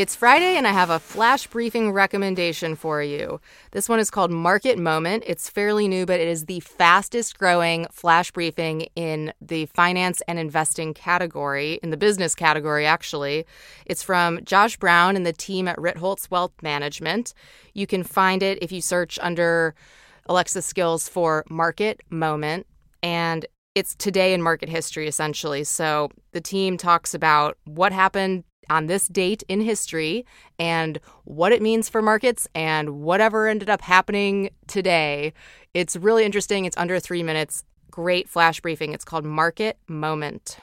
It's Friday, and I have a flash briefing recommendation for you. This one is called Market Moment. It's fairly new, but it is the fastest growing flash briefing in the finance and investing category, in the business category, actually. It's from Josh Brown and the team at Ritholtz Wealth Management. You can find it if you search under Alexa Skills for Market Moment. And it's today in market history, essentially. So the team talks about what happened on this date in history and what it means for markets and whatever ended up happening today. It's really interesting. It's under three minutes. Great flash briefing. It's called Market Moment.